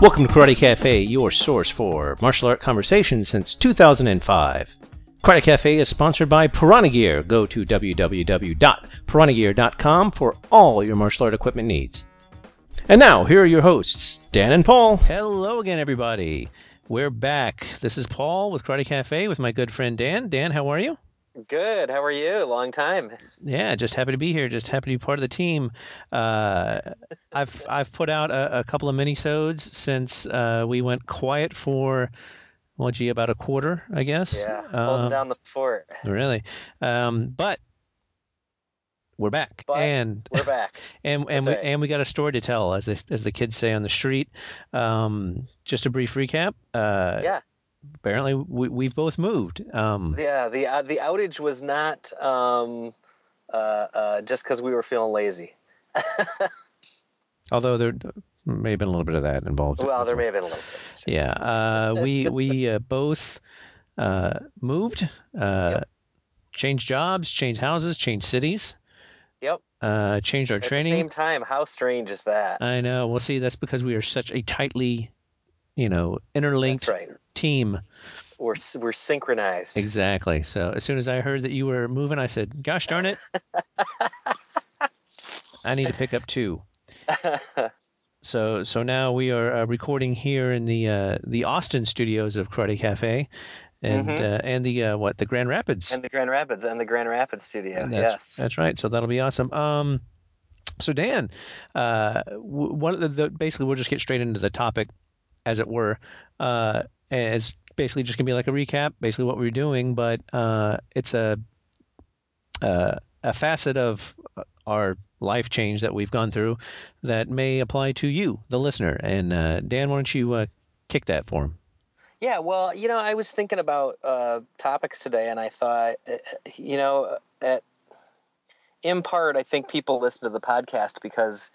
Welcome to Karate Cafe, your source for martial art conversation since 2005. Karate Cafe is sponsored by Piranha Gear. Go to www.piranhagear.com for all your martial art equipment needs. And now, here are your hosts, Dan and Paul. Hello again, everybody. We're back. This is Paul with Karate Cafe with my good friend Dan. Dan, how are you? Good. How are you? Long time. Yeah, just happy to be here. Just happy to be part of the team. Uh, I've I've put out a, a couple of minisodes since uh, we went quiet for well, gee, about a quarter, I guess. Yeah, holding Um, down the fort. Really, um, but we're back, But and We're back. and and That's we right. and we got a story to tell, as the as the kids say on the street. Um, just a brief recap. Uh, Yeah. Apparently, we, we've both moved. Um, Yeah. The uh, the outage was not um, uh, uh, just because we were feeling lazy. although there may have been a little bit of that involved. Well, there may have been a little bit. Yeah, uh, we we uh, both uh, moved, uh, Yep. changed jobs, changed houses, changed cities, Yep. uh, changed our At the training. same time, how strange is that? I know. Well, see, that's because we are such a tightly, you know, interlinked That's right. Team. We're we're synchronized. Exactly. So as soon as I heard that you were moving, I said, "Gosh darn it, I need to pick up two. So so now we are uh, recording here in the uh, the Austin studios of Karate Cafe, and Mhm. uh, and the uh, what the Grand Rapids. and the Grand Rapids and the Grand Rapids studio. That's, yes. that's right. So that'll be awesome. Um, so Dan, uh, one of the, the basically we'll just get straight into the topic, as it were. Uh, it's basically just gonna be like a recap, basically what we're doing, but uh, it's a uh, a facet of our life change that we've gone through that may apply to you, the listener. And uh, Dan, why don't you uh, kick that for him? Yeah, well, you know, I was thinking about uh, topics today, and I thought, uh, you know, at, in part, I think people listen to the podcast because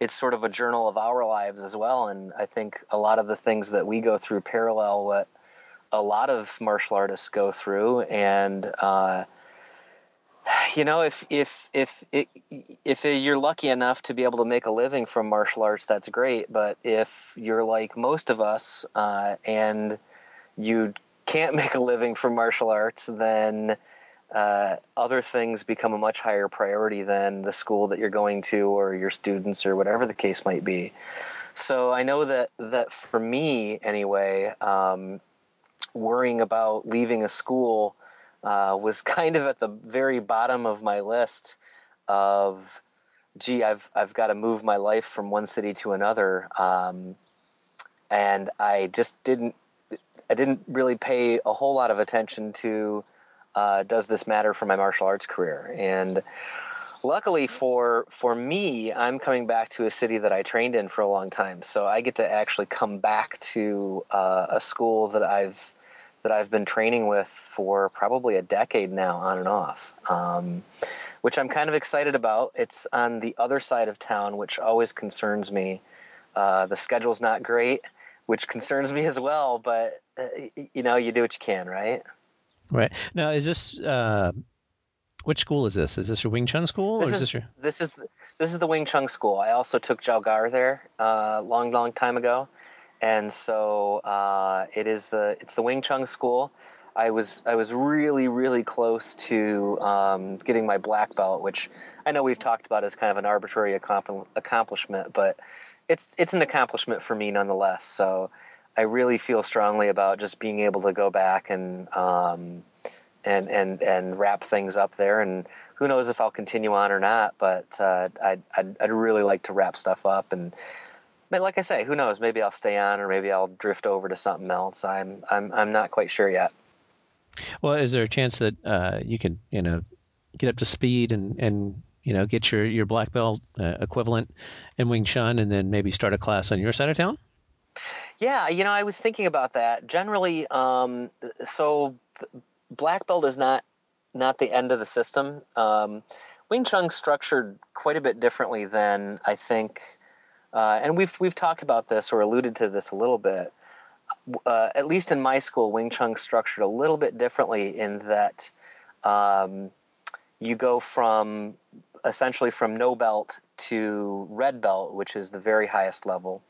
it's sort of a journal of our lives as well, and I think a lot of the things that we go through parallel what a lot of martial artists go through, and uh, you know, if if if if you're lucky enough to be able to make a living from martial arts, that's great. But if you're like most of us, uh, and you can't make a living from martial arts, then uh, other things become a much higher priority than the school that you're going to or your students or whatever the case might be. So I know that that for me anyway, um, worrying about leaving a school uh, was kind of at the very bottom of my list of gee i've i've got to move my life from one city to another um, and i just didn't i didn't really pay a whole lot of attention to uh, does this matter for my martial arts career and luckily for for me i'm coming back to a city that i trained in for a long time so i get to actually come back to uh, a school that i've that I've been training with for probably a decade now, on and off, um, which I'm kind of excited about. It's on the other side of town, which always concerns me. Uh, the schedule's not great, which concerns me as well, but uh, you know, you do what you can, right? Right now, is this uh, which school is this? Is this your Wing Chun school, This or is is this your? this is this is the Wing Chun school. I also took Jow Ga there a long, long time ago, and so uh, it is the it's the Wing Chun school. I was I was really really close to um, getting my black belt, which I know we've talked about as kind of an arbitrary accompli- accomplishment, but it's it's an accomplishment for me nonetheless. So I really feel strongly about just being able to go back and um, and and and wrap things up there. And who knows if I'll continue on or not? But uh, I'd, I'd I'd really like to wrap stuff up. And but like I say, who knows? Maybe I'll stay on, or maybe I'll drift over to something else. I'm I'm I'm not quite sure yet. Well, is there a chance that uh, you can, you know, get up to speed and and you know get your your black belt uh, equivalent in Wing Chun, and then maybe start a class on your side of town? Yeah, you know, I was thinking about that. Generally, um, so black belt is not not the end of the system. Um, Wing Chun's structured quite a bit differently than I think, uh, and we've we've talked about this or alluded to this a little bit. Uh, at least in my school, Wing Chun's structured a little bit differently in that um, you go from essentially from no belt to red belt, which is the very highest level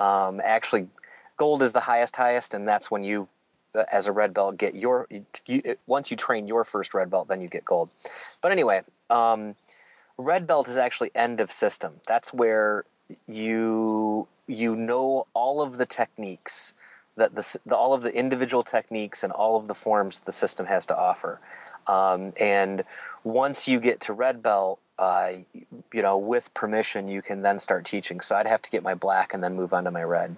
Um, actually, gold is the highest, highest, and that's when you, uh, as a red belt, get your. You, once you train your first red belt, then you get gold. But anyway, um, red belt is actually end of system. That's where you you know all of the techniques that the, the, all of the individual techniques and all of the forms the system has to offer. Um, and once you get to red belt, uh, you know, with permission, you can then start teaching. So I'd have to get my black and then move on to my red.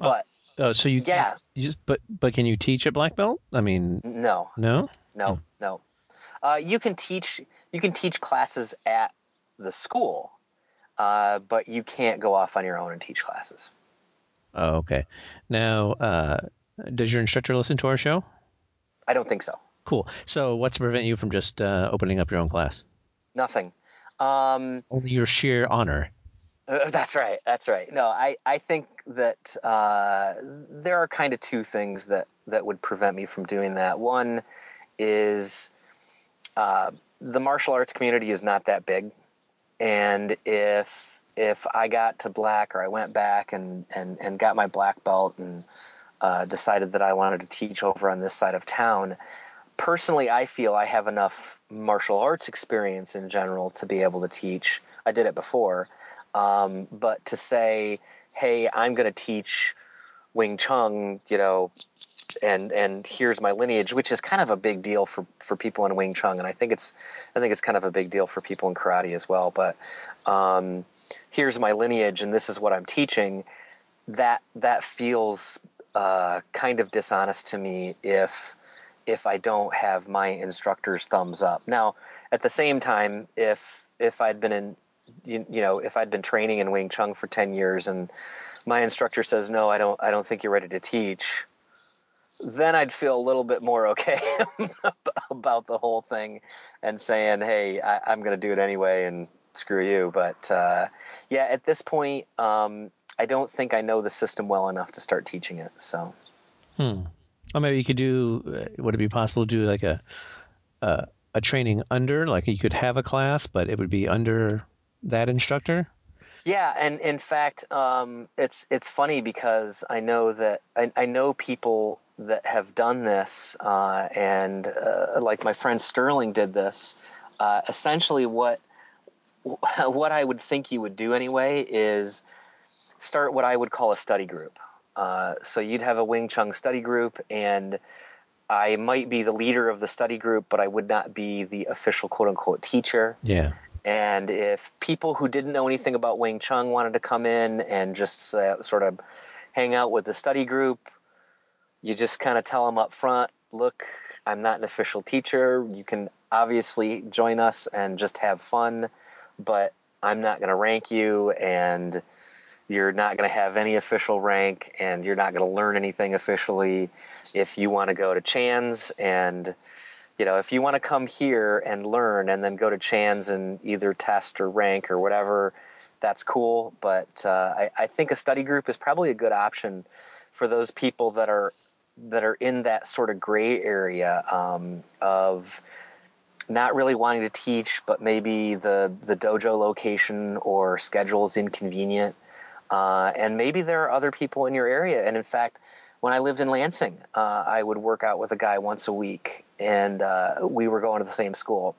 Oh, But Oh, so you Yeah. You just but but can you teach at black belt? I mean, no, no. no, no. Uh, you can teach you can teach classes at the school, uh, but you can't go off on your own and teach classes. Oh, okay. Now, uh, does your instructor listen to our show? I don't think so. Cool. So, what's to prevent you from just uh, opening up your own class? Nothing. Um, Only your sheer honor. Uh, That's right. That's right. No, I, I think that uh, there are kind of two things that, that would prevent me from doing that. One is uh, the martial arts community is not that big, and if if I got to black or I went back and, and, and got my black belt and uh, decided that I wanted to teach over on this side of town, personally, I feel I have enough martial arts experience in general to be able to teach. I did it before, um, but to say, "Hey, I'm going to teach Wing Chun," you know, and and here's my lineage, which is kind of a big deal for for people in Wing Chun, and I think it's I think it's kind of a big deal for people in karate as well. But um, here's my lineage, and this is what I'm teaching. That that feels uh, kind of dishonest to me if if I don't have my instructor's thumbs up. Now, at the same time, if if I'd been in you, you know if I'd been training in Wing Chun for ten years and my instructor says no, I don't I don't think you're ready to teach, then I'd feel a little bit more okay about the whole thing and saying, hey, I, I'm going to do it anyway and screw you. But uh, yeah, at this point, um, I don't think I know the system well enough to start teaching it. So Hmm. Or maybe you could do. Uh, would it be possible to do like a, a a training under, like you could have a class, but it would be under that instructor? Yeah, and in fact, um, it's it's funny because I know that I, I know people that have done this, uh, and uh, like my friend Sterling did this. Uh, essentially, what what I would think you would do anyway is start what I would call a study group. Uh, so you'd have a Wing Chun study group, and I might be the leader of the study group, but I would not be the official quote unquote teacher. Yeah. And if people who didn't know anything about Wing Chun wanted to come in and just uh, sort of hang out with the study group, you just kind of tell them up front look, I'm not an official teacher. You can obviously join us and just have fun, but I'm not going to rank you, and you're not going to have any official rank, and you're not going to learn anything officially. If you want to go to Chan's and you know, if you want to come here and learn and then go to Chan's and either test or rank or whatever, that's cool. But uh, I, I think a study group is probably a good option for those people that are that are in that sort of gray area um, of not really wanting to teach, but maybe the the dojo location or schedule is inconvenient, uh, and maybe there are other people in your area. And in fact, when I lived in Lansing, uh, I would work out with a guy once a week, and uh, we were going to the same school,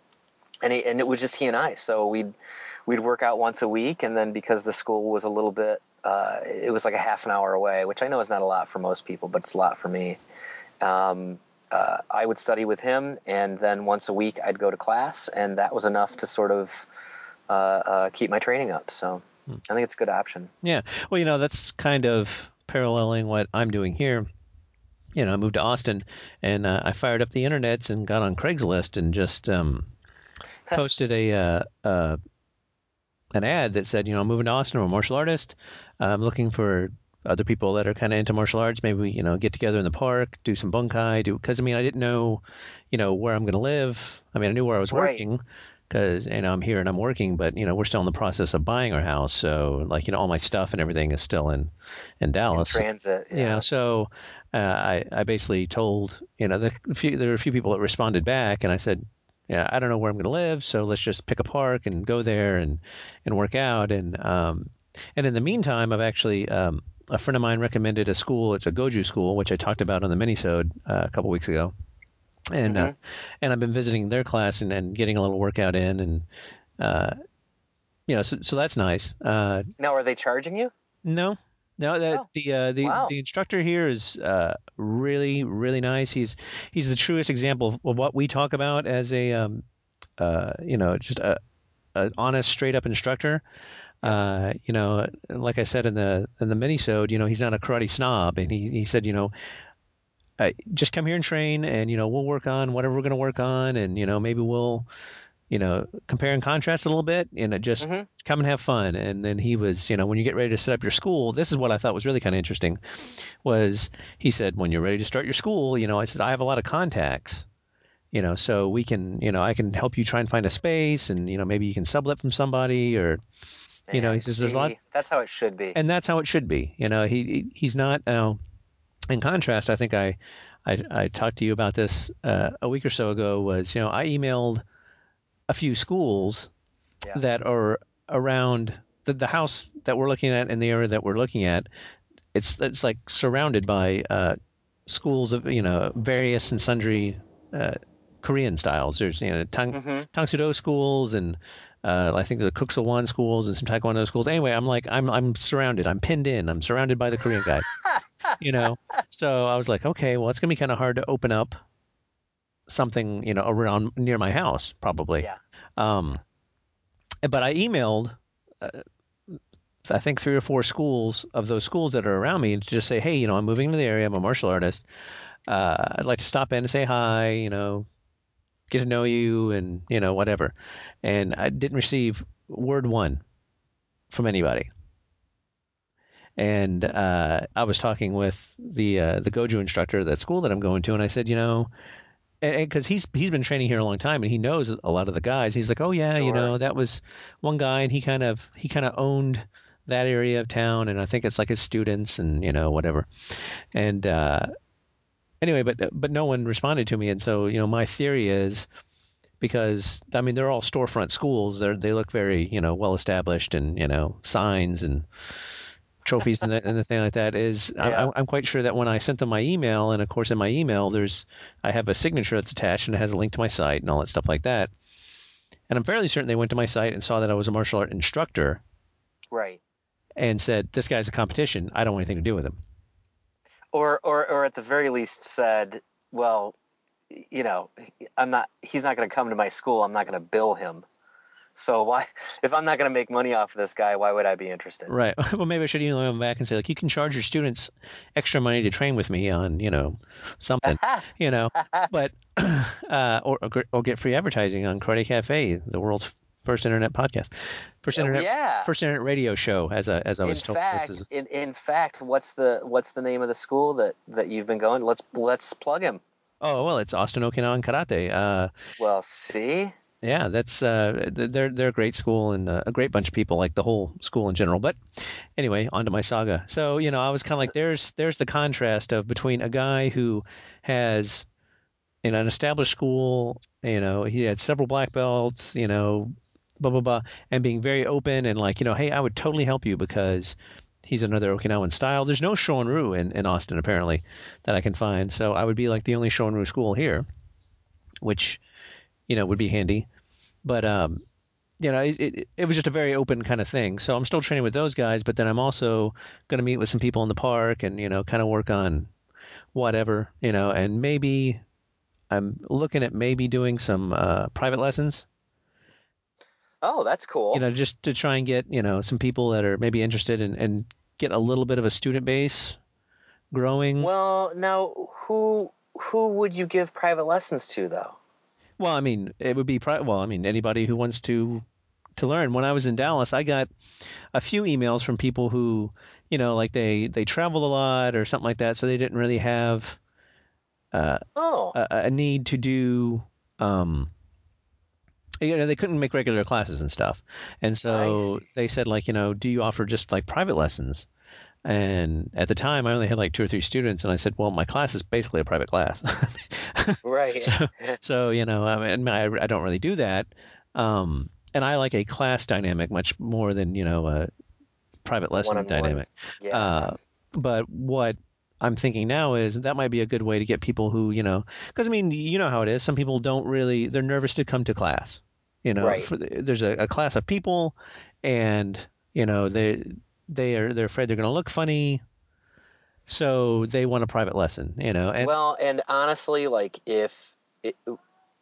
and he, and it was just he and I. So we'd we'd work out once a week, and then because the school was a little bit, uh, it was like a half an hour away, which I know is not a lot for most people, but it's a lot for me. Um, uh, I would study with him, and then once a week I'd go to class, and that was enough to sort of keep my training up. So I think it's a good option. Yeah. Well, you know, that's kind of paralleling what I'm doing here. You know, I moved to Austin and uh, I fired up the internets and got on Craigslist and just um, posted a uh, uh, an ad that said, you know, I'm moving to Austin. I'm a martial artist. I'm looking for other people that are kind of into martial arts. Maybe we, you know, get together in the park, do some bunkai. Do because I mean, I didn't know, you know, where I'm going to live. I mean, I knew where I was Right. working because you know I'm here and I'm working, but you know we're still in the process of buying our house. So like you know all my stuff and everything is still in in In Dallas. transit, You know, so uh, I I basically told you know the few, there were a few people that responded back, and I said. Yeah, I don't know where I'm going to live, so let's just pick a park and go there and and work out. And um, and in the meantime, I've actually um, a friend of mine recommended a school. It's a Goju school, which I talked about on the minisode uh, a couple weeks ago, and uh, Mhm. and I've been visiting their class and, and getting a little workout in, and uh, you know, so, so that's nice. Uh, Now, are they charging you? no, no, that Oh, the uh, the wow. the instructor here is uh, really really nice. He's he's the truest example of, what we talk about as a um, uh, you know just a, a honest straight up instructor. Uh, you know, like I said in the in the minisode, you know, he's not a karate snob, and he he said, you know, uh, just come here and train, and you know, we'll work on whatever we're going to work on, and you know, maybe we'll, you know, compare and contrast a little bit, and it just Mhm. come and have fun. And then he was, you know, when you get ready to set up your school, this is what I thought was really kind of interesting, was he said, when you're ready to start your school, you know, I said I have a lot of contacts. You know, so we can, you know, I can help you try and find a space, and you know, maybe you can sublet from somebody, or You know, he Man, says there's see, lots- That's how it should be. and that's how it should be. You know, he he- he's not. Uh, in contrast, I think I, I I talked to you about this uh, a week or so ago. Was you know I emailed a few schools Yeah. that are around the, the house that we're looking at in the area that we're looking at. It's it's like surrounded by uh, schools of you know various and sundry uh, Korean styles. There's you know Tang Mhm. Tang Soo Do schools and uh, I think the Kuk Sool Won schools and some Taekwondo schools. Anyway, I'm like I'm I'm surrounded. I'm pinned in. I'm surrounded by the Korean guys. you know, so I was like, okay, well, it's gonna be kind of hard to open up something you know around near my house probably. Yeah. Um, but I emailed. Uh, I think three or four schools of those schools that are around me to just say, hey, you know, I'm moving to the area. I'm a martial artist. Uh, I'd like to stop in and say hi. You know, get to know you and you know whatever. And I didn't receive word one from anybody. And uh, I was talking with the uh, the Goju instructor at that school that I'm going to, and I said, you know, because he's he's been training here a long time and he knows a lot of the guys. He's like, oh yeah, you know, that was one guy, and he kind of he kind of owned that area of town, and I think it's like his students and you know whatever. And uh, anyway, but but no one responded to me, and so you know my theory is because I mean they're all storefront schools. They they look very you know well established and you know signs and trophies and, the, and the thing like that is I, Yeah. I'm, I'm quite sure that when I sent them my email and of course in my email there's I have a signature that's attached and it has a link to my site and all that stuff like that. And I'm fairly certain they went to my site and saw that I was a martial art instructor Right. and said this guy's a competition. I don't want anything to do with him. Or, or, or at the very least said, well, you know, I'm not. He's not going to come to my school. I'm not going to bill him. So why, if I'm not going to make money off of this guy, why would I be interested? Right. Well, maybe I should email him back and say, like, you can charge your students extra money to train with me on, you know, something, you know, but, uh, or, or get free advertising on Karate Cafe, the world's first internet podcast, first internet, yeah. first internet radio show, as I, as I in was told. fact, This is, in, in fact, what's the what's the name of the school that, that you've been going? Let's let's plug him. oh, well, it's Austin Okinawan Karate. Uh, Well, see, yeah, that's, uh, they're, they're a great school and uh, a great bunch of people, like the whole school in general. But anyway, on to my saga. So, you know, I was kind of like, there's, there's the contrast of between a guy who has, in an established school, you know, he had several black belts, you know, blah, blah, blah, and being very open and like, you know, hey, I would totally help you because he's another Okinawan style. There's no Shorin-ryu in, in Austin, apparently, that I can find. So I would be like the only Shorin-ryu school here, which, you know, would be handy. But, um, you know, it, it, it was just a very open kind of thing. So I'm still training with those guys, but then I'm also going to meet with some people in the park and, you know, kind of work on whatever, you know, and maybe I'm looking at maybe doing some uh, private lessons, oh, that's cool. you know, just to try and get, you know, some people that are maybe interested and, and get a little bit of a student base growing. well, now who who would you give private lessons to though? Well, I mean, it would be pri- well. I mean, anybody who wants to to learn. When I was in Dallas, I got a few emails from people who, you know, like they they travel a lot or something like that, so they didn't really have uh, Oh, a, a need to do. Um, you know, they couldn't make regular classes and stuff, and so they said, like, you know, do you offer just like private lessons? And at the time, I only had like two or three students, and I said, well, my class is basically a private class. right. so, so you know, I mean, I, I don't really do that. Um, and I like a class dynamic much more than you know, a private lesson One-on-one. dynamic. Yeah. Uh, but what I'm thinking now is that might be a good way to get people who, you know, because I mean, you know how it is. Some people don't really, they're nervous to come to class. You know, Right. for the, there's a, a class of people, and you know they they are they're afraid they're going to look funny, so they want a private lesson. You know, and well, and honestly, like if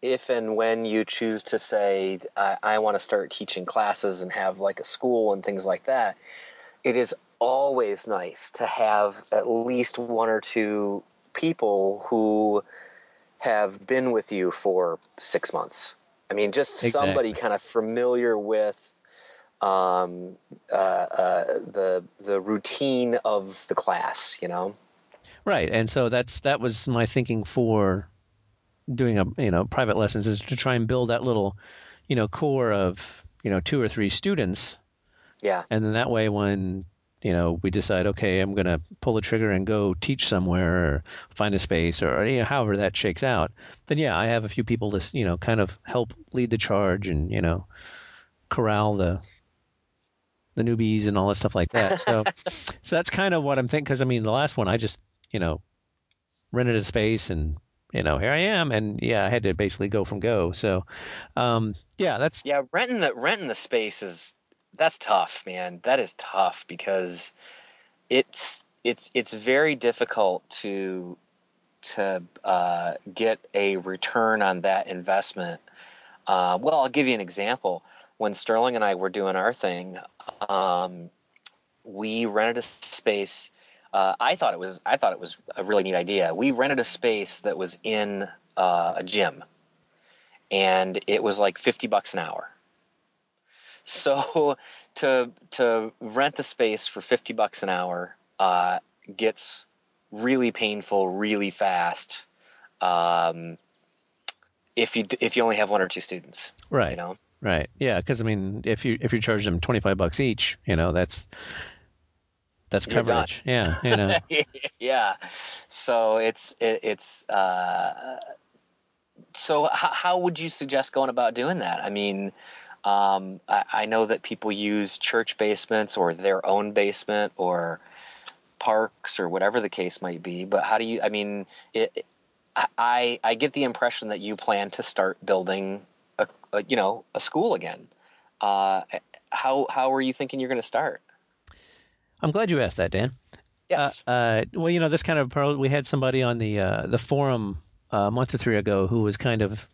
if and when you choose to say I, I want to start teaching classes and have like a school and things like that, it is always nice to have at least one or two people who have been with you for six months. I mean, just somebody kind of familiar with um, uh, uh, the the routine of the class. You know. Right, and so that's that was my thinking for doing a you know private lessons is to try and build that little you know core of you know two or three students, Yeah. and then that way when you know we decide okay I'm going to pull the trigger and go teach somewhere or find a space or you know however that shakes out, then yeah I have a few people to you know kind of help lead the charge and you know corral the the newbies and all that stuff like that. So so that's kind of what I'm thinking because I mean the last one I just you know rented a space and you know here I am and yeah I had to basically go from go. So um, yeah that's Yeah, renting the renting the space is that's tough, man. That is tough because it's it's it's very difficult to to uh, get a return on that investment. Uh, well, I'll give you an example. When Sterling and I were doing our thing, um, we rented a space. Uh, I thought it was I thought it was a really neat idea. We rented a space that was in uh, a gym, and it was like fifty bucks an hour. So to to rent the space for fifty bucks an hour uh, gets really painful really fast. Um, if you if you only have one or two students, right you know. Right yeah because I mean if you if you charge them 25 bucks each you know that's that's coverage yeah you know yeah. So it's it, it's uh, so h- how would you suggest going about doing that? I mean, um, I, I know that people use church basements or their own basement or parks or whatever the case might be. But how do you? I mean, it, I I get the impression that you plan to start building a, a you know a school again. Uh, how how are you thinking you're going to start? I'm glad you asked that Dan Yes. Uh, uh, well, you know, this kind of pro- we had somebody on the uh, the forum uh, a month or three ago who was kind of,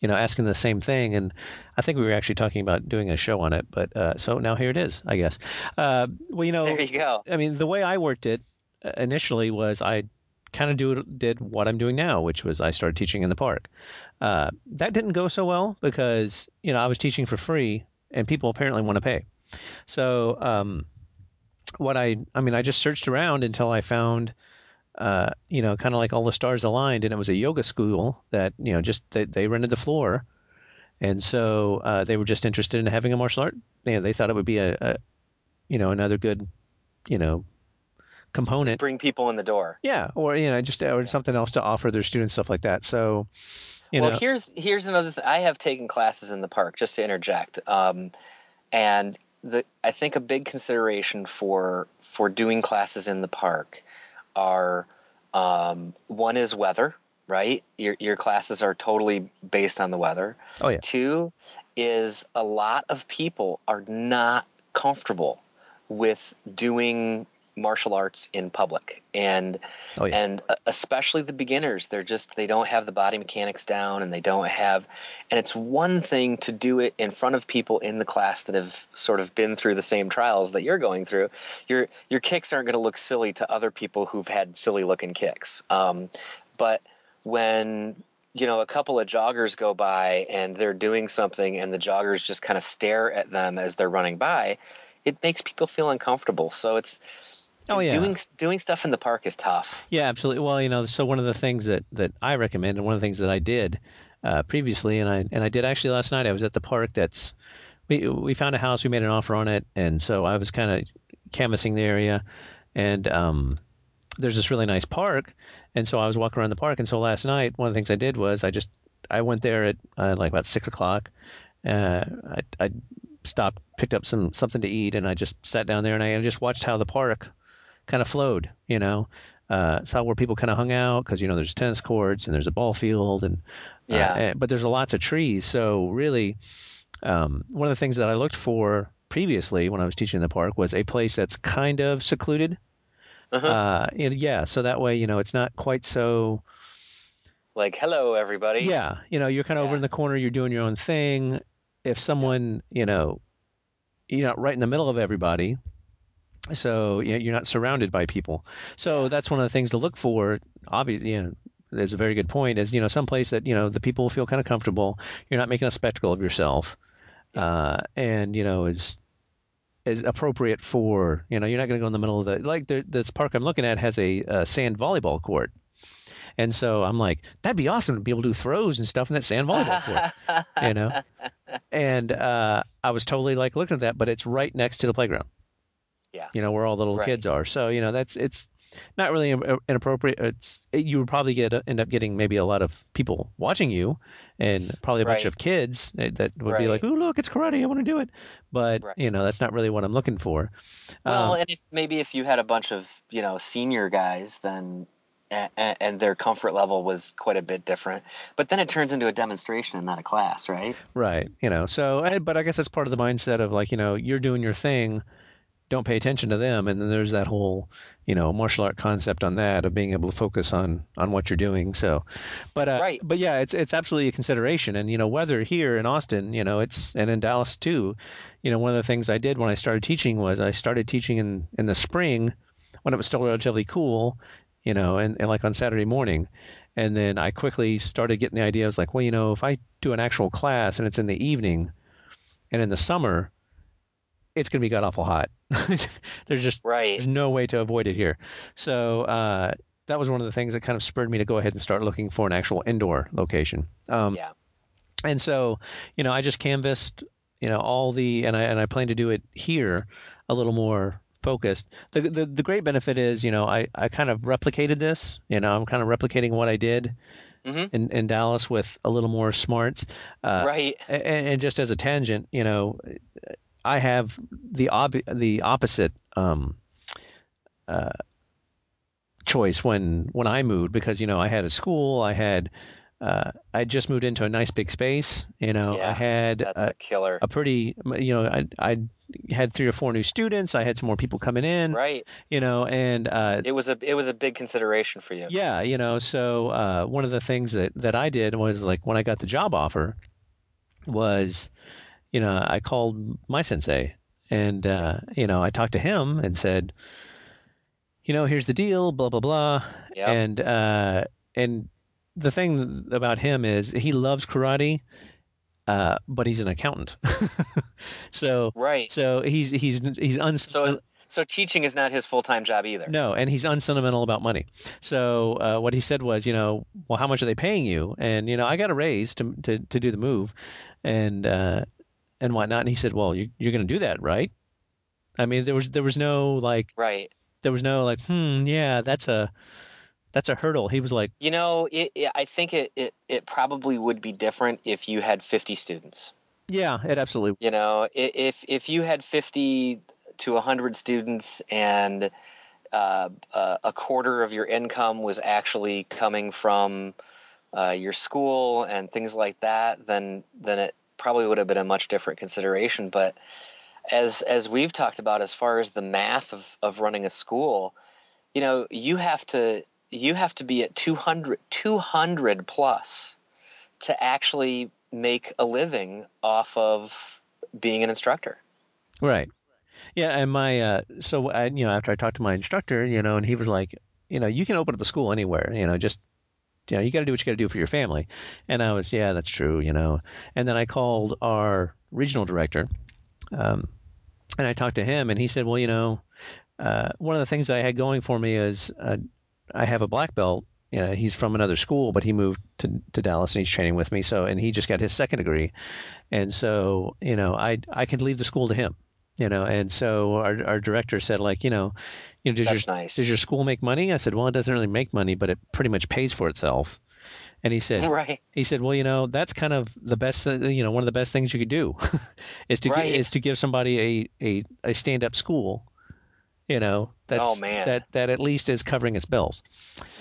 you know, asking the same thing, and I think we were actually talking about doing a show on it. But uh, so now here it is, I guess. Uh, well, you know, there you go. I mean, the way I worked it uh, initially was I kind of do did what I'm doing now, which was I started teaching in the park. Uh, that didn't go so well because you know I was teaching for free, and people apparently want to pay. So um, what I I mean I just searched around until I found uh, you know kind of like all the stars aligned, and it was a yoga school that you know just they, they rented the floor, and so uh, they were just interested in having a martial art. You know, they thought it would be a, a you know another good you know component Bring people in the door. yeah, or you know, just or something else to offer their students, stuff like that. So, you well, know, here's here's another. Th- I have taken classes in the park. Just to interject, um, and the I think a big consideration for for doing classes in the park are um, one is weather. Right, your your classes are totally based on the weather. oh yeah, Two is a lot of people are not comfortable with doing martial arts in public. And oh yeah, and uh, especially the beginners they're just they don't have the body mechanics down and they don't have and it's one thing to do it in front of people in the class that have sort of been through the same trials that you're going through. Your your kicks aren't going to look silly to other people who've had silly looking kicks. Um, but when you know a couple of joggers go by and they're doing something and the joggers just kind of stare at them as they're running by it makes people feel uncomfortable. So it's oh yeah, doing doing stuff in the park is tough yeah, absolutely. Well, you know, so one of the things that that I recommend, and one of the things that I did uh, previously, and I and I did actually last night. I was at the park. That's we we found a house. We made an offer on it, and so I was kind of canvassing the area, and um, there's this really nice park, and so I was walking around the park, and so last night one of the things I did was I just I went there at uh, like about six o'clock. Uh, I, I stopped, picked up some something to eat, and I just sat down there and I just watched how the park kind of flowed. You know, uh, saw where people kind of hung out because you know there's tennis courts and there's a ball field and Yeah. uh, and- but there's lots of trees. So really, um, one of the things that I looked for previously when I was teaching in the park was a place that's kind of secluded. Uh-huh. Uh, and yeah, so that way you know it's not quite so. like, hello, everybody. Yeah, you know you're kind of over in the corner, you're doing your own thing. If someone you know, you're not right in the middle of everybody. So you know, you're not surrounded by people. So that's one of the things to look for. Obviously, you know, there's a very good point. Is you know, someplace that you know the people feel kind of comfortable. You're not making a spectacle of yourself, uh, and you know is is appropriate for you know you're not going to go in the middle of the like the, this park I'm looking at has a, uh sand volleyball court. And so I'm like, that'd be awesome to be able to do throws and stuff in that sand volleyball court, you know. And uh, I was totally like looking at that, but it's right next to the playground Yeah. you know where all the little Right. kids are so you know that's it's not really inappropriate it's it, you would probably get end up getting maybe a lot of people watching you and probably a bunch of kids that would be like oh look it's karate i want to do it but Right. you know that's not really what i'm looking for Well, Um, and if maybe if you had a bunch of you know senior guys, then and, and their comfort level was quite a bit different. But then it turns into a demonstration and not a class, right? right you know so but i guess that's part of the mindset of like you know you're doing your thing don't pay attention to them. And then there's that whole you know martial art concept on that of being able to focus on on what you're doing. So but uh, Right. but yeah it's it's absolutely a consideration. And you know whether here in Austin you know it's and in Dallas too you know one of the things I did when I started teaching was I started teaching in in the spring when it was still relatively cool you know and, and like on Saturday morning. And then I quickly started getting the idea. I was like well you know if I do an actual class and it's in the evening and in the summer it's going to be god awful hot there's just Right. there's no way to avoid it here. So uh, that was one of the things that kind of spurred me to go ahead and start looking for an actual indoor location. Um, Yeah. And so, you know, I just canvassed, you know, all the and I and I plan to do it here a little more focused. The the, the great benefit is, you know, I, I kind of replicated this. You know, I'm kind of replicating what I did Mhm. in, in Dallas with a little more smarts. Uh, right. and, and just as a tangent, you know, I have the ob- the opposite um, uh, choice when when I moved because you know I had a school, I had uh, I just moved into a nice big space. You know, Yeah, I had That's a, a killer. a pretty you know I I had three or four new students. I had some more people coming in. Right. You know, and uh, It was a it was a big consideration for you. yeah, you know, so uh, one of the things that, that I did was like when I got the job offer was, you know, I called my sensei and, uh, you know, I talked to him and said, you know, here's the deal, blah, blah, blah. Yep. And, uh, and the thing about him is he loves karate, uh, but he's an accountant. so, Right. so he's, he's, he's uns- So so teaching is not his full time job either. no, and he's unsentimental about money. So uh, what he said was, you know, well, how much are they paying you? And you know, I got a raise to to, to do the move, and uh, and whatnot. And he said, well, you, you're going to do that, right? I mean, there was there was no like Right. there was no like, hmm, yeah, that's a that's a hurdle. He was like, You know, it, it, I think it, it it probably would be different if you had 50 students. yeah, it absolutely, You know, if if you had 50 to 100 students and uh, uh, a quarter of your income was actually coming from uh, your school and things like that, then then it probably would have been a much different consideration. But as as we've talked about, as far as the math of, of running a school, you know, you have to you have to be at 200, 200 plus to actually make a living off of being an instructor. right. Yeah, and my uh, so I, you know after I talked to my instructor, you know, and he was like, you know, you can open up a school anywhere, you know, just you know, you got to do what you got to do for your family. And I was, yeah, that's true, you know. And then I called our regional director, um, and I talked to him, and he said, well, you know, uh, one of the things I had going for me is uh, I have a black belt. You know, he's from another school, but he moved to to Dallas and he's training with me. So, and he just got his second degree, and so you know, I I could leave the school to him. You know, and so our our director said, like, you know, you know, does That's your nice. does your school make money? I said, well, it doesn't really make money, but it pretty much pays for itself. And he said, right. he said, well, you know, that's kind of the best, you know, one of the best things you could do is to Right. is to give somebody a a, a stand up school, you know, that's Oh, man. that that at least is covering its bills.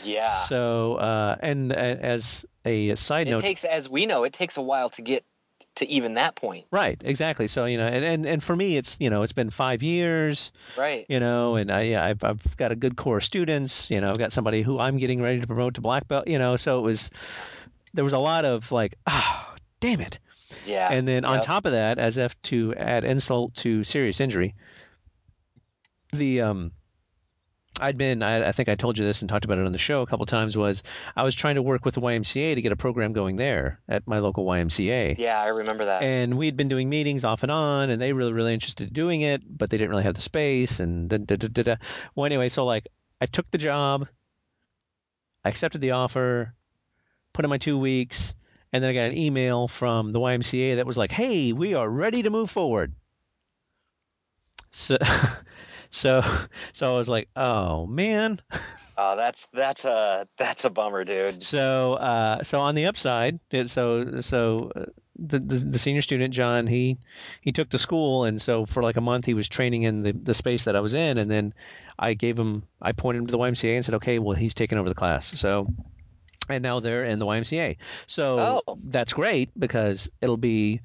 Yeah. So, uh, and uh, as a side it note, it takes, as we know, it takes a while to get to even that point. right, exactly. So, you know, and, and and for me, it's you know, it's been five years, Right. you know, and I yeah, I've I've got a good core of students, you know, I've got somebody who I'm getting ready to promote to black belt, you know, so it was there was a lot of like, ah, damn it. Yeah. And then on top of that, as if to add insult to serious injury, the um, I'd been I, I think I told you this and talked about it on the show a couple times was I was trying to work with the YMCA to get a program going there at my local YMCA. Yeah, I remember that. And we'd been doing meetings off and on, and they really, really interested in doing it, but they didn't really have the space. And da, da, da, da, da. well, anyway, so like I took the job, I accepted the offer, put in my two weeks, and then I got an email from the YMCA that was like, "Hey, we are ready to move forward." So, so, so I was like, "Oh man." Oh, that's that's a that's a bummer, dude. So, uh, so on the upside, so so uh, the, the the senior student John he he took to school, and so for like a month he was training in the the space that I was in, and then I gave him I pointed him to the YMCA and said, okay, well he's taking over the class, so. And now they're in the YMCA, so Oh. that's great because it'll be,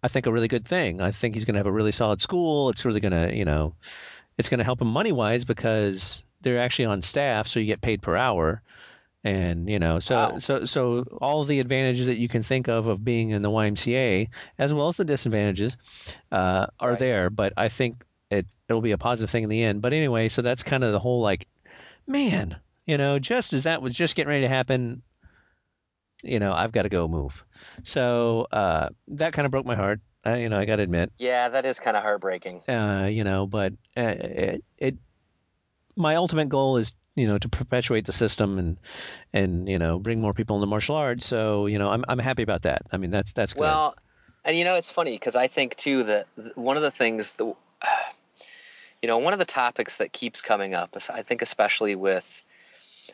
I think, a really good thing. I think he's going to have a really solid school. It's really going to, you know, it's going to help them money wise because they're actually on staff, so you get paid per hour, and you know, so Wow. so so all the advantages that you can think of of being in the YMCA, as well as the disadvantages, uh, are Right. there. But I think it it'll be a positive thing in the end. But anyway, so that's kind of the whole like, man, you know, just as that was just getting ready to happen, you know, I've got to go move. So uh, that kind of broke my heart. I, you know, I got to admit Yeah, that is kind of heartbreaking. uh, you know, but uh, it, it, my ultimate goal is, you know, to perpetuate the system and, and, you know, bring more people into martial arts. So, you know, I'm, I'm happy about that. I mean, that's, that's good. Well, and you know, it's funny because I think too that th- one of the things that, you know, one of the topics that keeps coming up, is I think, especially with,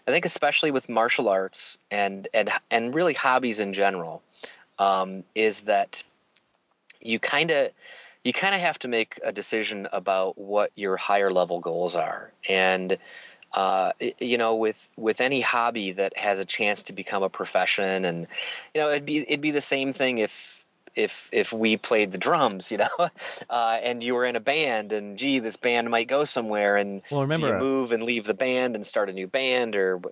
I think, especially with martial arts and and and really hobbies in general, um, is that you kind of you kind of have to make a decision about what your higher level goals are. And uh, you know with with any hobby that has a chance to become a profession and you know it'd be it'd be the same thing if if if we played the drums you know uh, and you were in a band and gee this band might go somewhere and Well, remember, do uh, you move and leave the band and start a new band or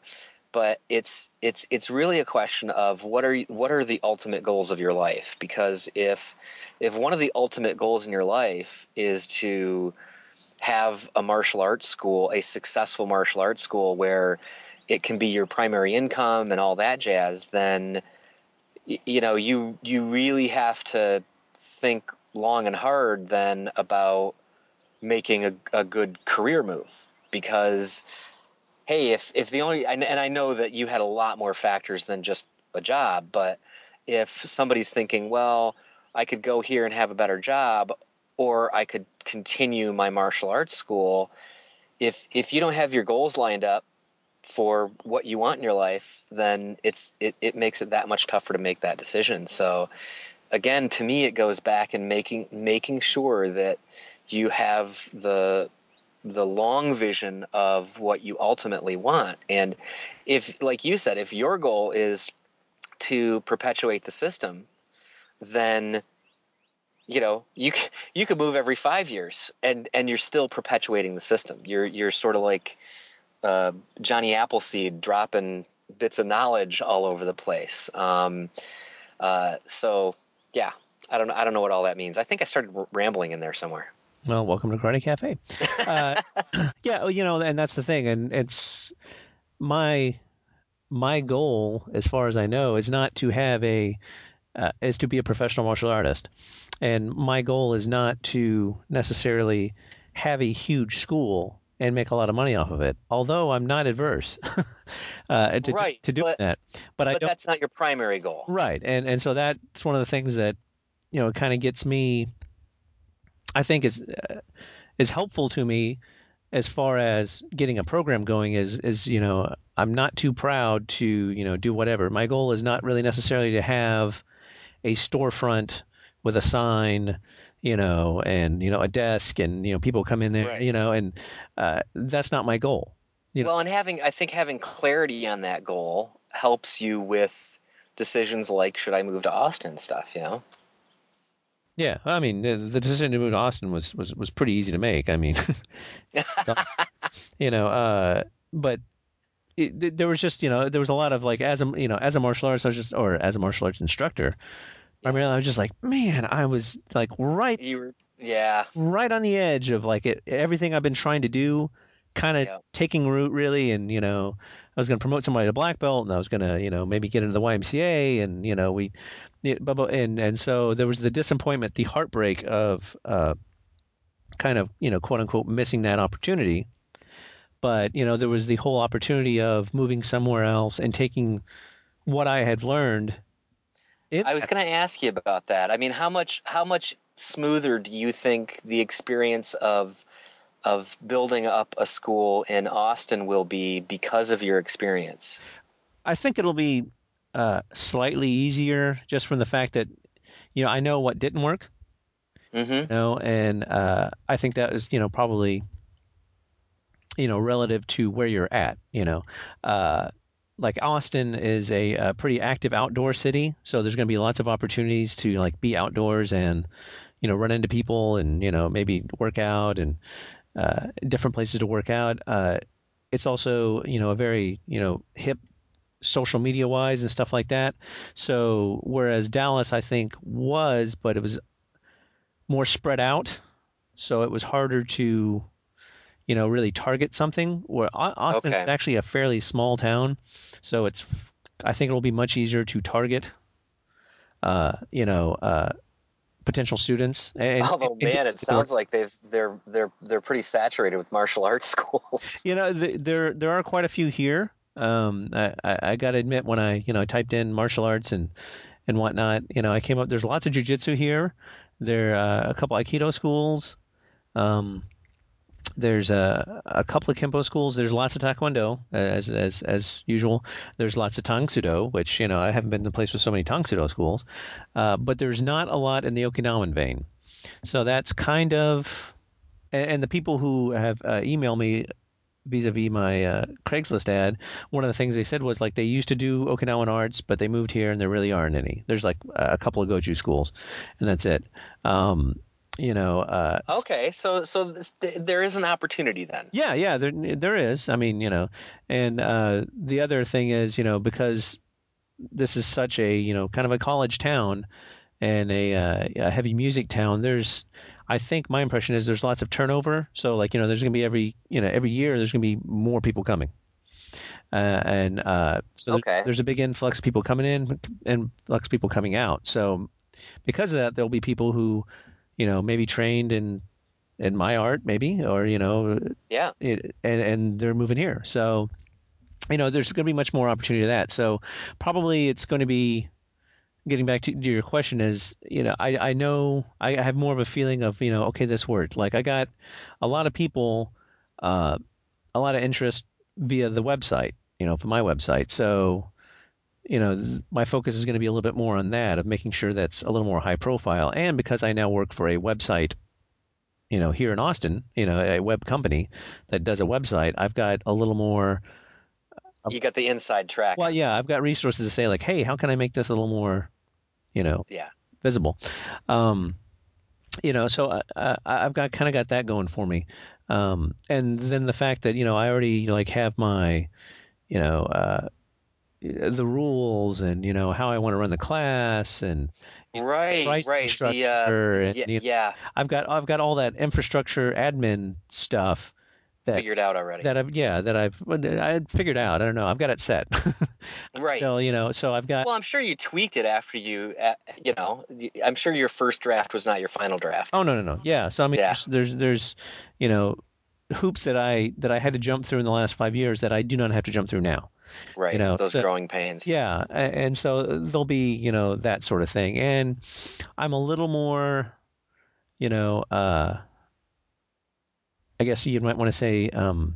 but it's it's it's really a question of what are what are the ultimate goals of your life? Because if if one of the ultimate goals in your life is to have a martial arts school a successful martial arts school where it can be your primary income and all that jazz then you know you you really have to think long and hard then about making a, a good career move. Because hey, if if the only and I know that you had a lot more factors than just a job, but if somebody's thinking, well, I could go here and have a better job, or I could continue my martial arts school, if if you don't have your goals lined up for what you want in your life, then it's it, it makes it that much tougher to make that decision. So again, to me it goes back in making making sure that you have the the long vision of what you ultimately want. And if, like you said, if your goal is to perpetuate the system, then you know you you could move every five years, and and you're still perpetuating the system. You're you're sort of like uh, Johnny Appleseed dropping bits of knowledge all over the place. Um, uh, so yeah, I don't I don't know what all that means. I think I started rambling in there somewhere. Well, welcome to Karate Cafe. Uh, yeah, you know, and that's the thing, and it's my my goal, as far as I know, is not to have a uh, is to be a professional martial artist, and my goal is not to necessarily have a huge school and make a lot of money off of it. Although I'm not adverse uh, to Right, to doing but- that, but, I But that's not your primary goal. Right, and and so that's one of the things that you know kind of gets me. I think is uh, is helpful to me as far as getting a program going is is you know I'm not too proud to you know do whatever. My goal is not really necessarily to have a storefront with a sign, you know, and you know a desk, and you know people come in there, Right. you know, and uh, that's not my goal. You know- Well, and having I think having clarity on that goal helps you with decisions like should I move to Austin and stuff. You know. Yeah, I mean the, the decision to move to Austin was was was pretty easy to make. I mean, you know, uh, but it, there was just you know there was a lot of like as a you know as a martial arts I was just or as a martial arts instructor, primarily I was just like man I was like right You were, yeah. right on the edge of like it, everything I've been trying to do, kind of Yeah. taking root really, and you know, I was going to promote somebody to black belt, and I was going to you know maybe get into the YMCA, and you know we, it, but- but- and and so there was the disappointment, the heartbreak of uh, kind of you know quote unquote missing that opportunity, but you know there was the whole opportunity of moving somewhere else and taking what I had learned. in I was going to ask you about that. I mean, how much how much smoother do you think the experience of of building up a school in Austin will be because of your experience? I think it'll be uh, slightly easier just from the fact that you know I know what didn't work, Mm-hmm. you know, and uh, I think that is you know probably you know relative to where you're at, you know. Uh, like Austin is a, a pretty active outdoor city, so there's going to be lots of opportunities to like be outdoors and you know run into people and you know maybe work out and uh, different places to work out. Uh, it's also you know a very you know hip social media wise and stuff like that. So whereas Dallas I think was, but it was more spread out, so it was harder to you know really target something. Where Au- Austin is actually a fairly small town, so it's I think it'll be much easier to target. Uh, you know, uh, potential students. And, Although, and- man, it sounds like they've they're they're they're pretty saturated with martial arts schools. You know, th- there there are quite a few here. Um, I, I, I got to admit, when I you know I typed in martial arts and and whatnot, you know, I came up. There's lots of jujitsu here. There are a couple aikido schools. Um, there's a a couple of kempo schools. There's lots of taekwondo as as as usual. There's lots of Tang Soo Do, which you know I haven't been to a place with so many Tang Soo Do schools, uh, but there's not a lot in the Okinawan vein. So that's kind of, and, and the people who have uh, emailed me vis-a-vis my uh, Craigslist ad, one of the things they said was like they used to do Okinawan arts, but they moved here and there really aren't any. There's like a couple of Goju schools, and that's it. Um, you know, uh, Okay, so so this, th- there is an opportunity then. yeah, yeah, there there is. I mean, you know, and uh, the other thing is, you know, because this is such a you know kind of a college town and a, uh, a heavy music town. There's, I think my impression is there's lots of turnover. So like you know, there's gonna be every you know every year there's gonna be more people coming. Uh, and uh, so there's- Okay. there's a big influx of people coming in and influx of people coming out. So because of that, there'll be people who, you know, maybe trained in in my art, maybe, or you know, Yeah. it, and and they're moving here. So, you know, there's going to be much more opportunity to that. So, probably it's going to be getting back to, to your question is, you know, I I know I have more of a feeling of you know, okay, this worked. Like I got a lot of people, uh, a lot of interest via the website, you know, from my website. So. You know, my focus is going to be a little bit more on that of making sure that's a little more high profile. And because I now work for a website you know, here in Austin, you know, a web company that does a website, I've got a little more. You got the inside track. Well, yeah, I've got resources to say like, hey, how can I make this a little more, you know, Yeah. visible? Um, you know, so I, I, I've got kind of got that going for me, um, and then the fact that you know I already like have my, you know, uh, the rules and you know how I want to run the class and Right, price right. The, uh, structure and, yeah, you know, yeah, I've got I've got all that infrastructure admin stuff that figured out already. that I've yeah that I've I had figured out. I don't know. I've got it set. right. so you know, so I've got. well, I'm sure you tweaked it after you, uh, you know, I'm sure your first draft was not your final draft. oh no no no yeah. So I mean, Yeah. there's, there's there's you know hoops that I that I had to jump through in the last five years that I do not have to jump through now. right. you know, Those so- growing pains. Yeah, and so there'll be you know that sort of thing, and I'm a little more, you know, uh, I guess you might want to say um,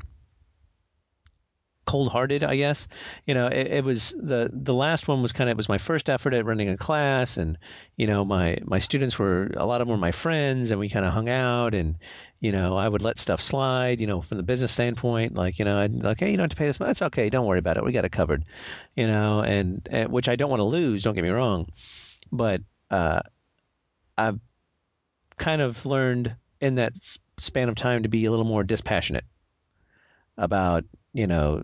cold-hearted. I guess you know it, it, was the the last one was kind of it was my first effort at running a class, and you know my my students were a lot of them were my friends, and we kind of hung out, and you know I would let stuff slide, you know from the business standpoint, like you know I'd like hey you don't have to pay this, that's okay, don't worry about it, we got it covered, you know, and, and which I don't want to lose, don't get me wrong, but uh, I've kind of learned in that span of time to be a little more dispassionate about you know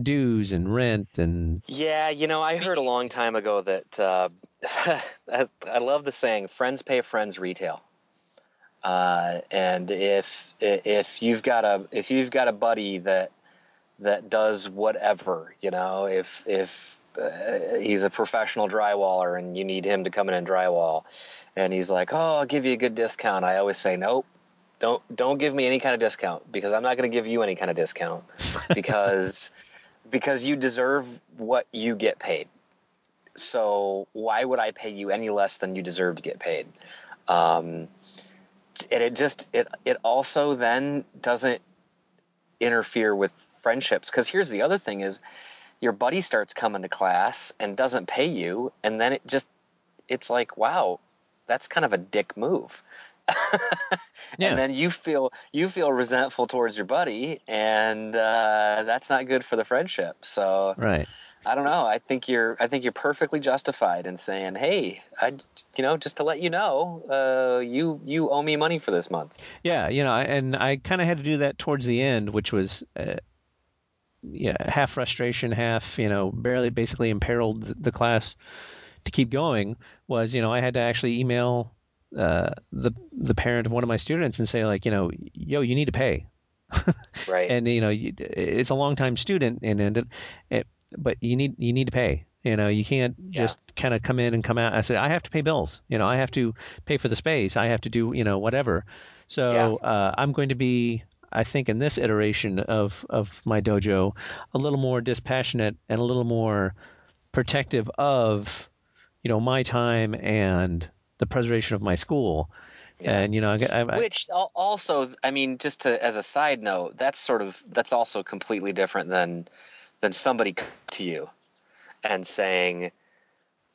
dues and rent and yeah you know i heard a long time ago that uh, I, love the saying friends pay friends retail. Uh, and if if you've got a if you've got a buddy that that does whatever you know if if uh, he's a professional drywaller and you need him to come in and drywall and he's like oh i'll give you a good discount i always say nope don't don't give me any kind of discount because i'm not going to give you any kind of discount because because you deserve what you get paid. So why would I pay you any less than you deserve to get paid? Um, and it just it it also then doesn't interfere with friendships because here's the other thing is your buddy starts coming to class and doesn't pay you and then it just it's like wow that's kind of a dick move yeah. and then you feel you feel resentful towards your buddy, and uh, that's not good for the friendship. So, right. I don't know. I think you're. I think you're perfectly justified in saying, "Hey, I, you know, just to let you know, uh, you you owe me money for this month." Yeah, you know, and I kind of had to do that towards the end, which was, uh, yeah, half frustration, half you know, barely basically imperiled the class to keep going. Was you know, I had to actually email uh, the the parent of one of my students and say like, you know, yo, you need to pay. right. And you know, it's a long time student, and and it, it, but you need you need to pay. You know, you can't yeah. just kind of come in and come out. I said, I have to pay bills. You know, I have to pay for the space. I have to do, you know, whatever. So yeah. uh, I'm going to be, I think, in this iteration of of my dojo, a little more dispassionate and a little more protective of, you know, my time and the preservation of my school. Yeah. And you know, I, I, which also, I mean, just to, as a side note, that's sort of that's also completely different than than somebody to you and saying,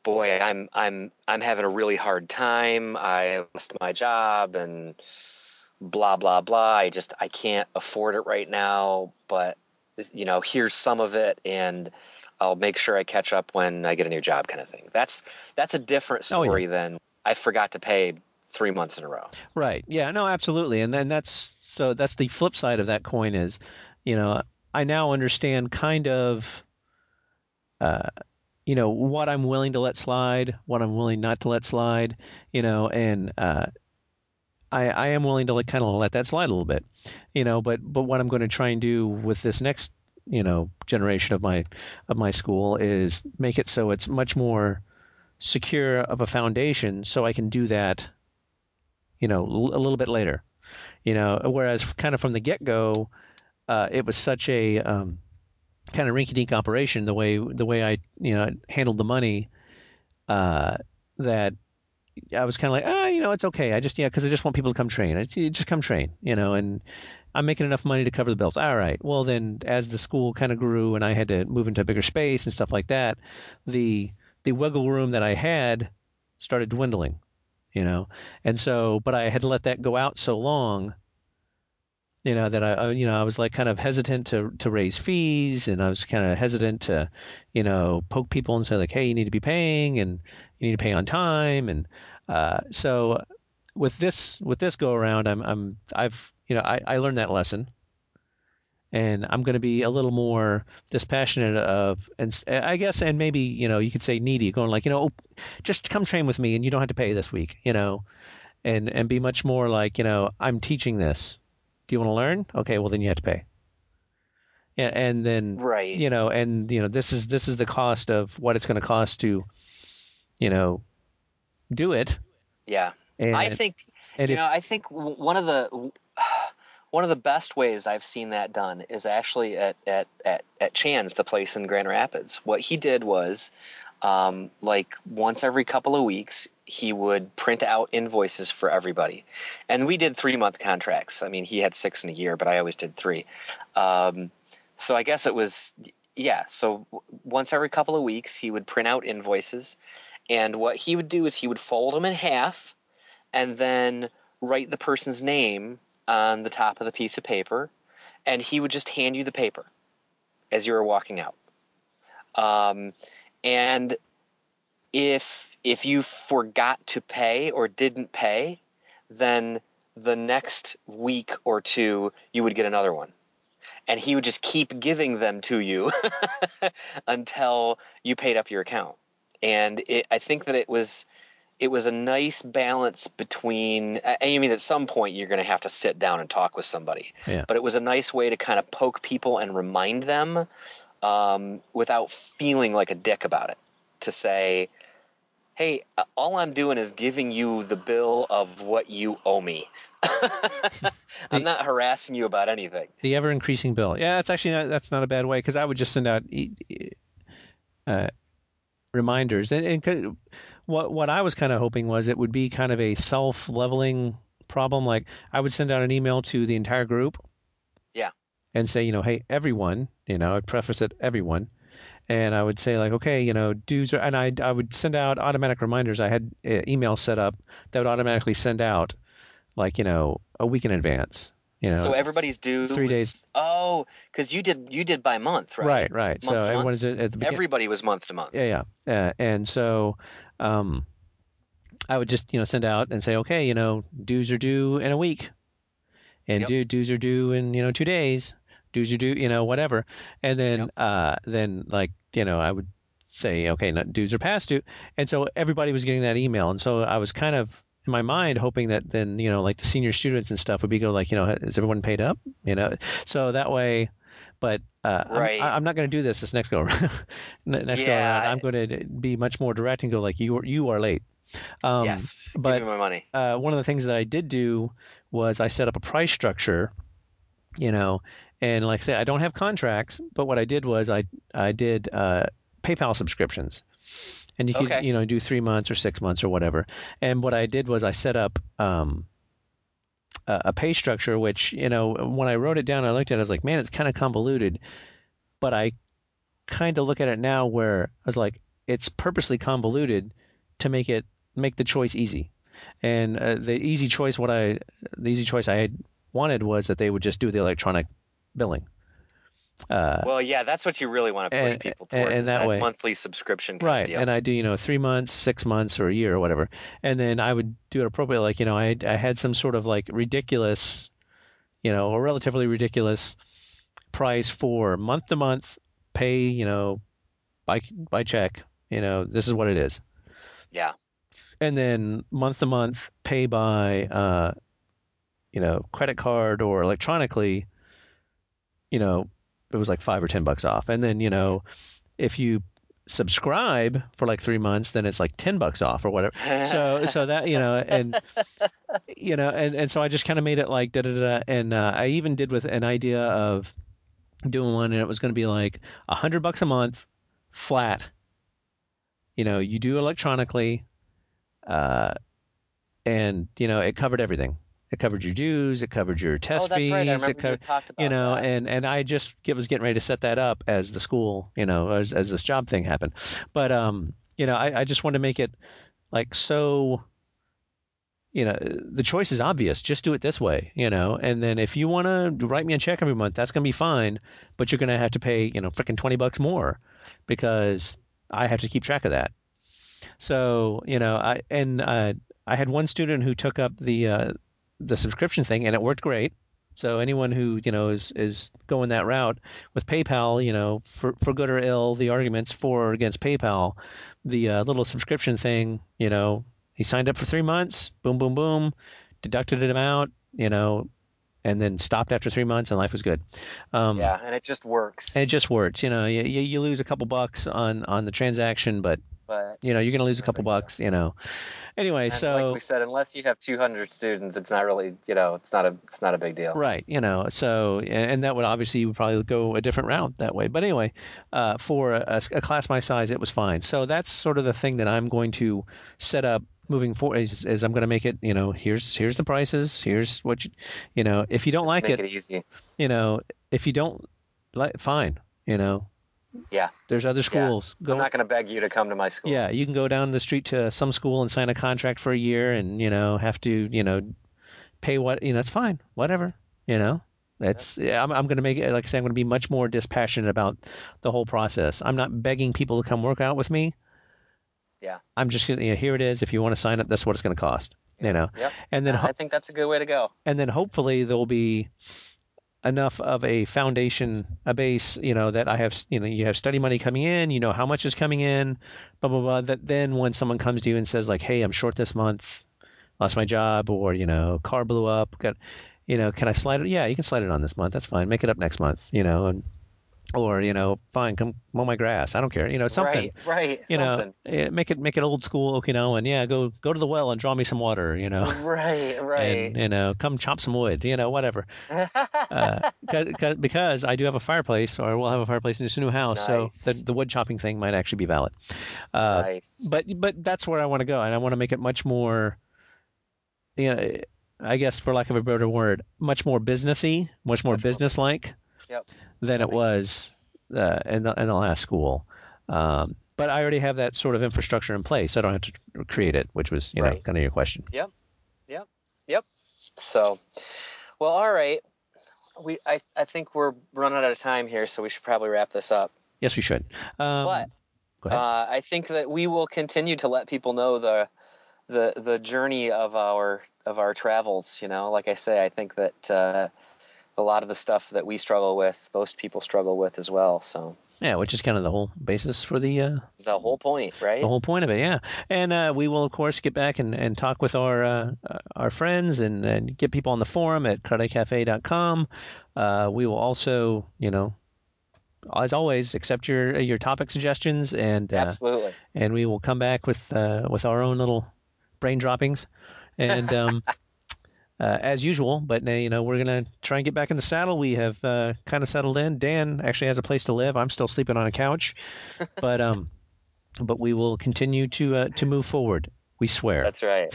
"Boy, I'm I'm I'm having a really hard time. I lost my job and blah blah blah. I just I can't afford it right now, but you know, here's some of it and." I'll make sure I catch up when I get a new job, kind of thing. That's that's a different story oh, yeah. than I forgot to pay three months in a row. Right. Yeah. No. Absolutely. And then that's so that's the flip side of that coin is, you know, I now understand kind of, uh, you know, what I'm willing to let slide, what I'm willing not to let slide, you know, and uh, I I am willing to like kind of let that slide a little bit, you know, but but what I'm going to try and do with this next you know generation of my of my school is make it so it's much more secure of a foundation so I can do that, you know, a little bit later. You know, whereas kind of from the get go, uh, it was such a um, kind of rinky dink operation the way the way I you know handled the money uh, that I was kind of like ah you know it's okay. I just yeah because I just want people to come train. I just come train you know and I'm making enough money to cover the bills. All right. Well then as the school kind of grew and I had to move into a bigger space and stuff like that the the wiggle room that I had started dwindling, you know, and so, but I had let that go out so long, you know, that I, you know, I was like kind of hesitant to to raise fees, and I was kind of hesitant to, you know, poke people and say like, hey, you need to be paying, and you need to pay on time, and uh, so with this with this go around, I'm I'm I've you know I, I learned that lesson and I'm going to be a little more dispassionate of, and I guess, and maybe you know, you could say needy, going like, you know, oh, just come train with me, and you don't have to pay this week, you know, and and be much more like, you know, I'm teaching this. Do you want to learn? Okay, well then you have to pay. Yeah, and then right, you know, and you know, this is this is the cost of what it's going to cost to, you know, do it. Yeah, and, I think you if, know, I think one of the one of the best ways I've seen that done is actually at at at, at Chan's, the place in Grand Rapids. What he did was, um, like once every couple of weeks, he would print out invoices for everybody, and we did three month contracts. I mean, he had six in a year, but I always did three. Um, so I guess it was yeah. So once every couple of weeks, he would print out invoices, and what he would do is he would fold them in half, and then write the person's name on the top of the piece of paper, and he would just hand you the paper as you were walking out. Um, and if if you forgot to pay or didn't pay, then the next week or two you would get another one. And he would just keep giving them to you until you paid up your account. And it, I think that it was it was a nice balance between I mean at some point you're going to have to sit down and talk with somebody. Yeah. But it was a nice way to kind of poke people and remind them um, without feeling like a dick about it. To say, hey, all I'm doing is giving you the bill of what you owe me. I'm not harassing you about anything. The ever increasing bill. Yeah, that's actually not, that's not a bad way because I would just send out uh, reminders and, and what what I was kind of hoping was it would be kind of a self leveling problem. Like I would send out an email to the entire group. Yeah. And say, you know, hey, everyone, you know, I'd preface it, everyone. And I would say like, okay, you know, dues are, and I I would send out automatic reminders. I had uh, emails set up that would automatically send out, like you know, a week in advance. You know, so everybody's due three days. Oh, because you did you did by month, right? Right, right. Month so to everyone's at the beginning. Everybody was month to month. Yeah, yeah. Uh, and so um, I would just you know send out and say, okay, you know, dues are due in a week, and Yep. due, dues are due in you know two days, dues are due, you know, whatever, and then Yep. uh, then like you know I would say, okay, no, dues are past due, and so everybody was getting that email, and so I was kind of in my mind hoping that then you know like the senior students and stuff would be go like you know is everyone paid up? You know? So that way but uh, I'm- I, am not going to do this this next go around. next go Yeah, around, I- I'm going to be much more direct and go like you are, you are late. Um, yes. but- Give me my money. uh, one of the things that I did do was I set up a price structure, you know, and like I said, I don't have contracts, but what I did was I I did uh, PayPal subscriptions, and you could Okay. you know do three months or six months or whatever. And what I did was I set up um, a, pay structure, which you know when I wrote it down, I looked at it, I was like, man, it's kind of convoluted, but I kind of look at it now where I was like, it's purposely convoluted to make it make the choice easy. And uh, the easy choice, what I, the easy choice I wanted was that they would just do the electronic billing. Uh, Well, yeah, that's what you really want to push and- people towards and is that that, way- monthly subscription kind right. of deal. And I do, you know, three months, six months, or a year or whatever. And then I would do it appropriately. Like, you know, I, I had some sort of like ridiculous, you know, or relatively ridiculous price for month to month pay, you know, by, by check, you know, this is what it is. yeah. and then month to month pay by uh you know credit card or electronically you know it was like five or ten bucks off. And then you know if you subscribe for like three months then it's like ten bucks off or whatever. So so that you know and you know and, and so i just kind of made it like da da da and uh, i even did with an idea of doing one and it was going to be like a hundred bucks a month flat. You know you do electronically uh and you know it covered everything it covered your dues it covered your test oh, that's fees right. I remember it talked about you know that. and and i just was getting ready to set that up as the school you know as as this job thing happened but um you know i, I just wanted to make it like so you know the choice is obvious just do it this way you know and then if you want to write me a check every month that's going to be fine but you're going to have to pay you know freaking 20 bucks more because i have to keep track of that so you know i and uh, i had one student who took up the uh, the subscription thing and it worked great. So anyone who you know is is going that route with PayPal, you know, for for good or ill, the arguments for or against PayPal, the uh, little subscription thing, you know, he signed up for three months, boom, boom, boom, deducted him out, you know, and then stopped after three months, and life was good. Um, yeah, and it just works. and it just works. You know, you, you lose a couple bucks on on the transaction, but but you know you're going to lose a couple bucks. You know. Anyway, and so like we said, unless you have 200 students, it's not really, you know, it's not a, it's not a big deal. Right, you know, so and and that would obviously you would probably go a different route that way. But anyway, uh, for a, a class my size, it was fine. So that's sort of the thing that I'm going to set up moving forward is, is I'm going to make it. You know, here's here's the prices. Here's what you, you know. If you don't Just like it, it you know, if you don't like, fine. You know, Yeah. there's other schools. I'm not going to beg you to come to my school. Yeah, you can go down the street to some school and sign a contract for a year, and you know have to you know pay what you know. It's fine, whatever. You know, it's yeah, I'm I'm going to make it like I say I'm going to be much more dispassionate about the whole process. I'm not begging people to come work out with me. Yeah. I'm just gonna you know, here it is. If you want to sign up, that's what it's going to cost. You know, Yep. and then ho- I think that's a good way to go. and then hopefully there'll be enough of a foundation, a base, you know, that I have, you know, you have study money coming in, you know how much is coming in, blah blah blah. That then when someone comes to you and says like, "Hey, I'm short this month, lost my job," or you know, car blew up, got, you know, can I slide it? Yeah, you can slide it on this month. That's fine. Make it up next month, you know, and or you know, fine, come mow my grass. I don't care, you know, something. Right. Right. You know, something. eh, make it make it old school Okinawan. Yeah, go go to the well and draw me some water. You know, Right. Right. and you know, come chop some wood. You know, whatever uh, 'cause- 'cause- because I do have a fireplace, or we'll have a fireplace in this new house, Nice. so the, the wood chopping thing might actually be valid. Uh, nice. But but that's where I want to go, and I want to make it much more, you know, I guess for lack of a better word, much more businessy, much more Much more business like Yep. than That it was uh, in the in the last school. Um, but I already have that sort of infrastructure in place. I don't have to create it, which was you know kind of your question. Yep, yep, yep. So, well, all right. We I I think we're running out of time here, so we should probably wrap this up. Yes, we should. Um, But go ahead. uh, I think that we will continue to let people know the the the journey of our of our travels. You know, like I say, I think that uh, a lot of the stuff that we struggle with, most people struggle with as well. So yeah, which is kind of the whole basis for the uh, the whole point, right? the whole point of it, yeah. And uh, we will, of course, get back and, and talk with our uh, uh, our friends and, and get people on the forum at karatecafe.com. Uh, we will also, you know, as always, accept your your topic suggestions and uh, Absolutely. and we will come back with uh, with our own little brain droppings and. Um, Uh, as usual, but uh, you know we're gonna try and get back in the saddle. We have uh, kind of settled in. Dan actually has a place to live. I'm still sleeping on a couch, but um, but we will continue to uh, to move forward. We swear. That's right.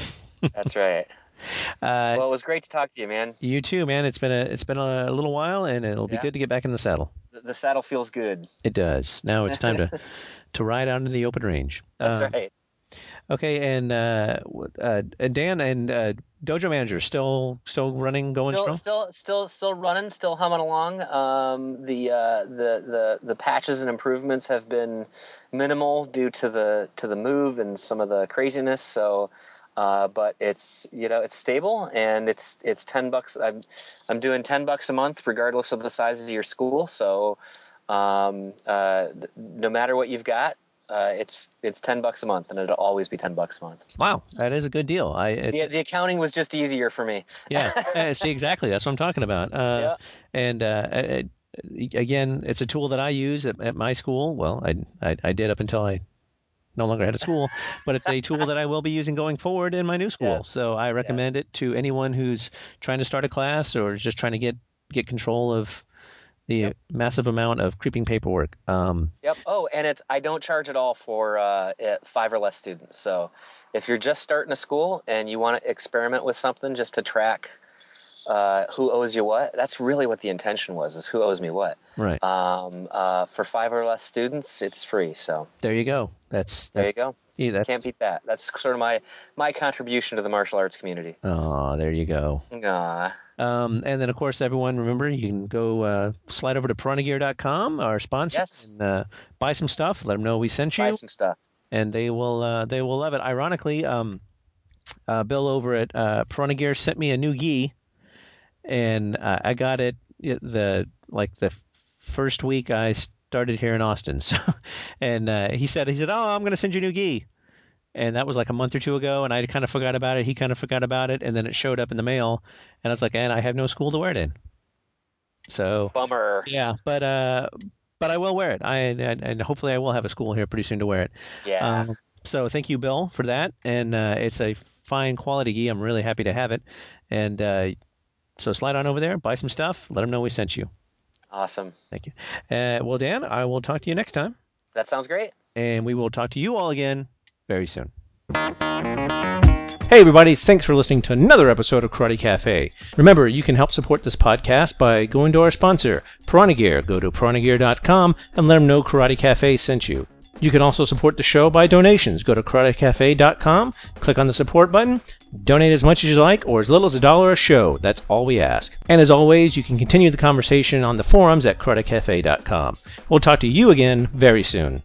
That's right. Uh, Well, it was great to talk to you, man. you too, man. It's been a it's been a little while, and it'll be Yeah. good to get back in the saddle. The, the saddle feels good. It does. Now it's time to to ride out into the open range. That's Uh, right. Okay, and uh, uh, Dan and uh, Dojo Manager still still running, going still, strong. still, still, still running, still humming along. Um, the, uh, the the the patches and improvements have been minimal due to the to the move and some of the craziness. So, uh, but it's you know it's stable and it's it's ten bucks. I'm I'm doing ten bucks a month regardless of the size of your school. So, um, uh, no matter what you've got. Uh, it's it's ten bucks a month, and it'll always be ten bucks a month. Wow, that is a good deal. I it, The, the accounting was just easier for me. yeah, see exactly. That's what I'm talking about. Uh, And uh, it, again, it's a tool that I use at, at my school. Well, I, I I did up until I no longer had a school, but it's a tool that I will be using going forward in my new school. Yes. So I recommend it to anyone who's trying to start a class or just trying to get get control of the Yep. massive amount of creeping paperwork. Um, Yep. Oh, and it's I don't charge at all for uh, five or less students. So if you're just starting a school and you want to experiment with something just to track uh, who owes you what, that's really what the intention was: is who owes me what. right Um, uh, for five or less students, it's free. So there, you go. That's, there you go. Yeah, that's Can't beat that. That's sort of my my contribution to the martial arts community. oh, there you go. Aw. Um, and then, of course, everyone remember you can go uh, slide over to piranhagear.com, our sponsor, Yes. and uh, buy some stuff. Let them know we sent you, Buy some stuff. and they will uh, they will love it. Ironically, um, uh, Bill over at uh, Piranha Gear sent me a new gi, and uh, I got it the like the first week I started here in Austin. So, and uh, he said he said, "Oh, I'm going to send you a new gi." And that was like a month or two ago, and I kind of forgot about it. He kind of forgot about it, and then it showed up in the mail, and I was like, "And I have no school to wear it in." So Bummer. yeah, but uh, but I will wear it. I and, and hopefully I will have a school here pretty soon to wear it. Yeah. Um, so thank you, Bill, for that. And uh, it's a fine quality gi. I'm really happy to have it. And uh, so slide on over there, buy some stuff, let them know we sent you. awesome. Thank you. Uh, well, Dan, I will talk to you next time, That sounds great. and we will talk to you all again very soon. Hey, everybody, thanks for listening to another episode of Karate Cafe. Remember, you can help support this podcast by going to our sponsor, Piranha Gear. Go to piranhagear.com and let them know Karate Cafe sent you. You can also support the show by donations. Go to karatecafe.com, click on the support button, donate as much as you like or as little as a dollar a show. That's all we ask. And as always, you can continue the conversation on the forums at karatecafe.com. We'll talk to you again very soon.